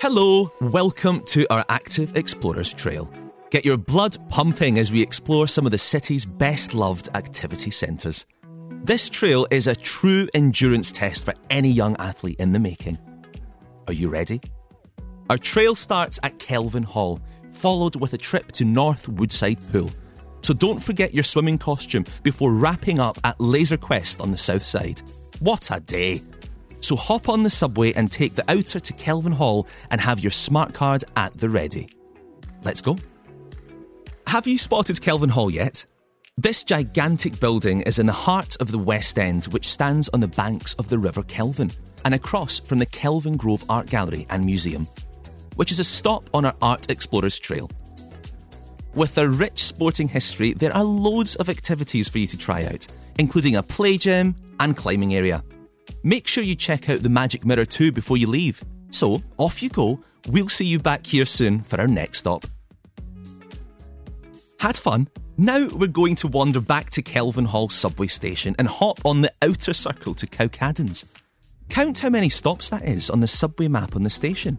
Hello, welcome to our Active Explorers Trail. Get your blood pumping as we explore some of the city's best loved activity centres. This trail is a true endurance test for any young athlete in the making. Are you ready? Our trail starts at Kelvin Hall, followed with a trip to North Woodside Pool. So don't forget your swimming costume before wrapping up at Laser Quest on the south side. What a day! So hop on the subway and take the outer to Kelvin Hall and have your smart card at the ready. Let's go. Have you spotted Kelvin Hall yet? This gigantic building is in the heart of the West End, which stands on the banks of the River Kelvin and across from the Kelvingrove Art Gallery and Museum, which is a stop on our Art Explorers Trail. With a rich sporting history, there are loads of activities for you to try out, including a play gym and climbing area. Make sure you check out the Magic Mirror too before you leave. So, off you go. We'll see you back here soon for our next stop. Had fun? Now we're going to wander back to Kelvin Hall subway station and hop on the outer circle to Cowcaddens. Count how many stops that is on the subway map on the station.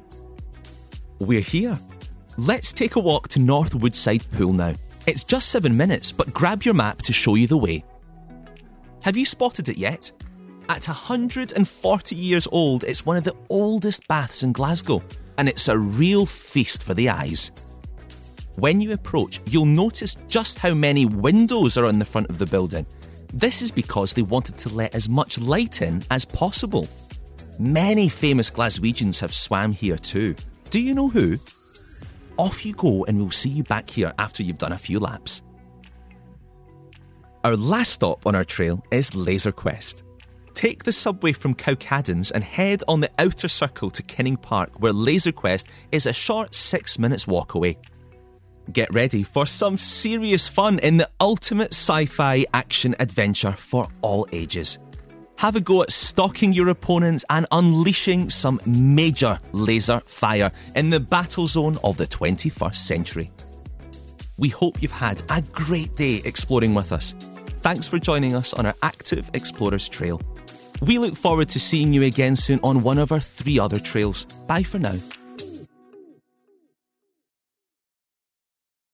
We're here. Let's take a walk to North Woodside Pool now. It's just seven minutes, but grab your map to show you the way. Have you spotted it yet? At 140 years old, it's one of the oldest baths in Glasgow, and it's a real feast for the eyes. When you approach, you'll notice just how many windows are on the front of the building. This is because they wanted to let as much light in as possible. Many famous Glaswegians have swam here too. Do you know who? Off you go, and we'll see you back here after you've done a few laps. Our last stop on our trail is Laser Quest. Take the subway from Cowcaddens and head on the outer circle to Kinning Park, where Laser Quest is a short six minutes walk away. Get ready for some serious fun in the ultimate sci fi action adventure for all ages. Have a go at stalking your opponents and unleashing some major laser fire in the battle zone of the 21st century. We hope you've had a great day exploring with us. Thanks for joining us on our Active Explorers Trail. We look forward to seeing you again soon on one of our three other trails. Bye for now.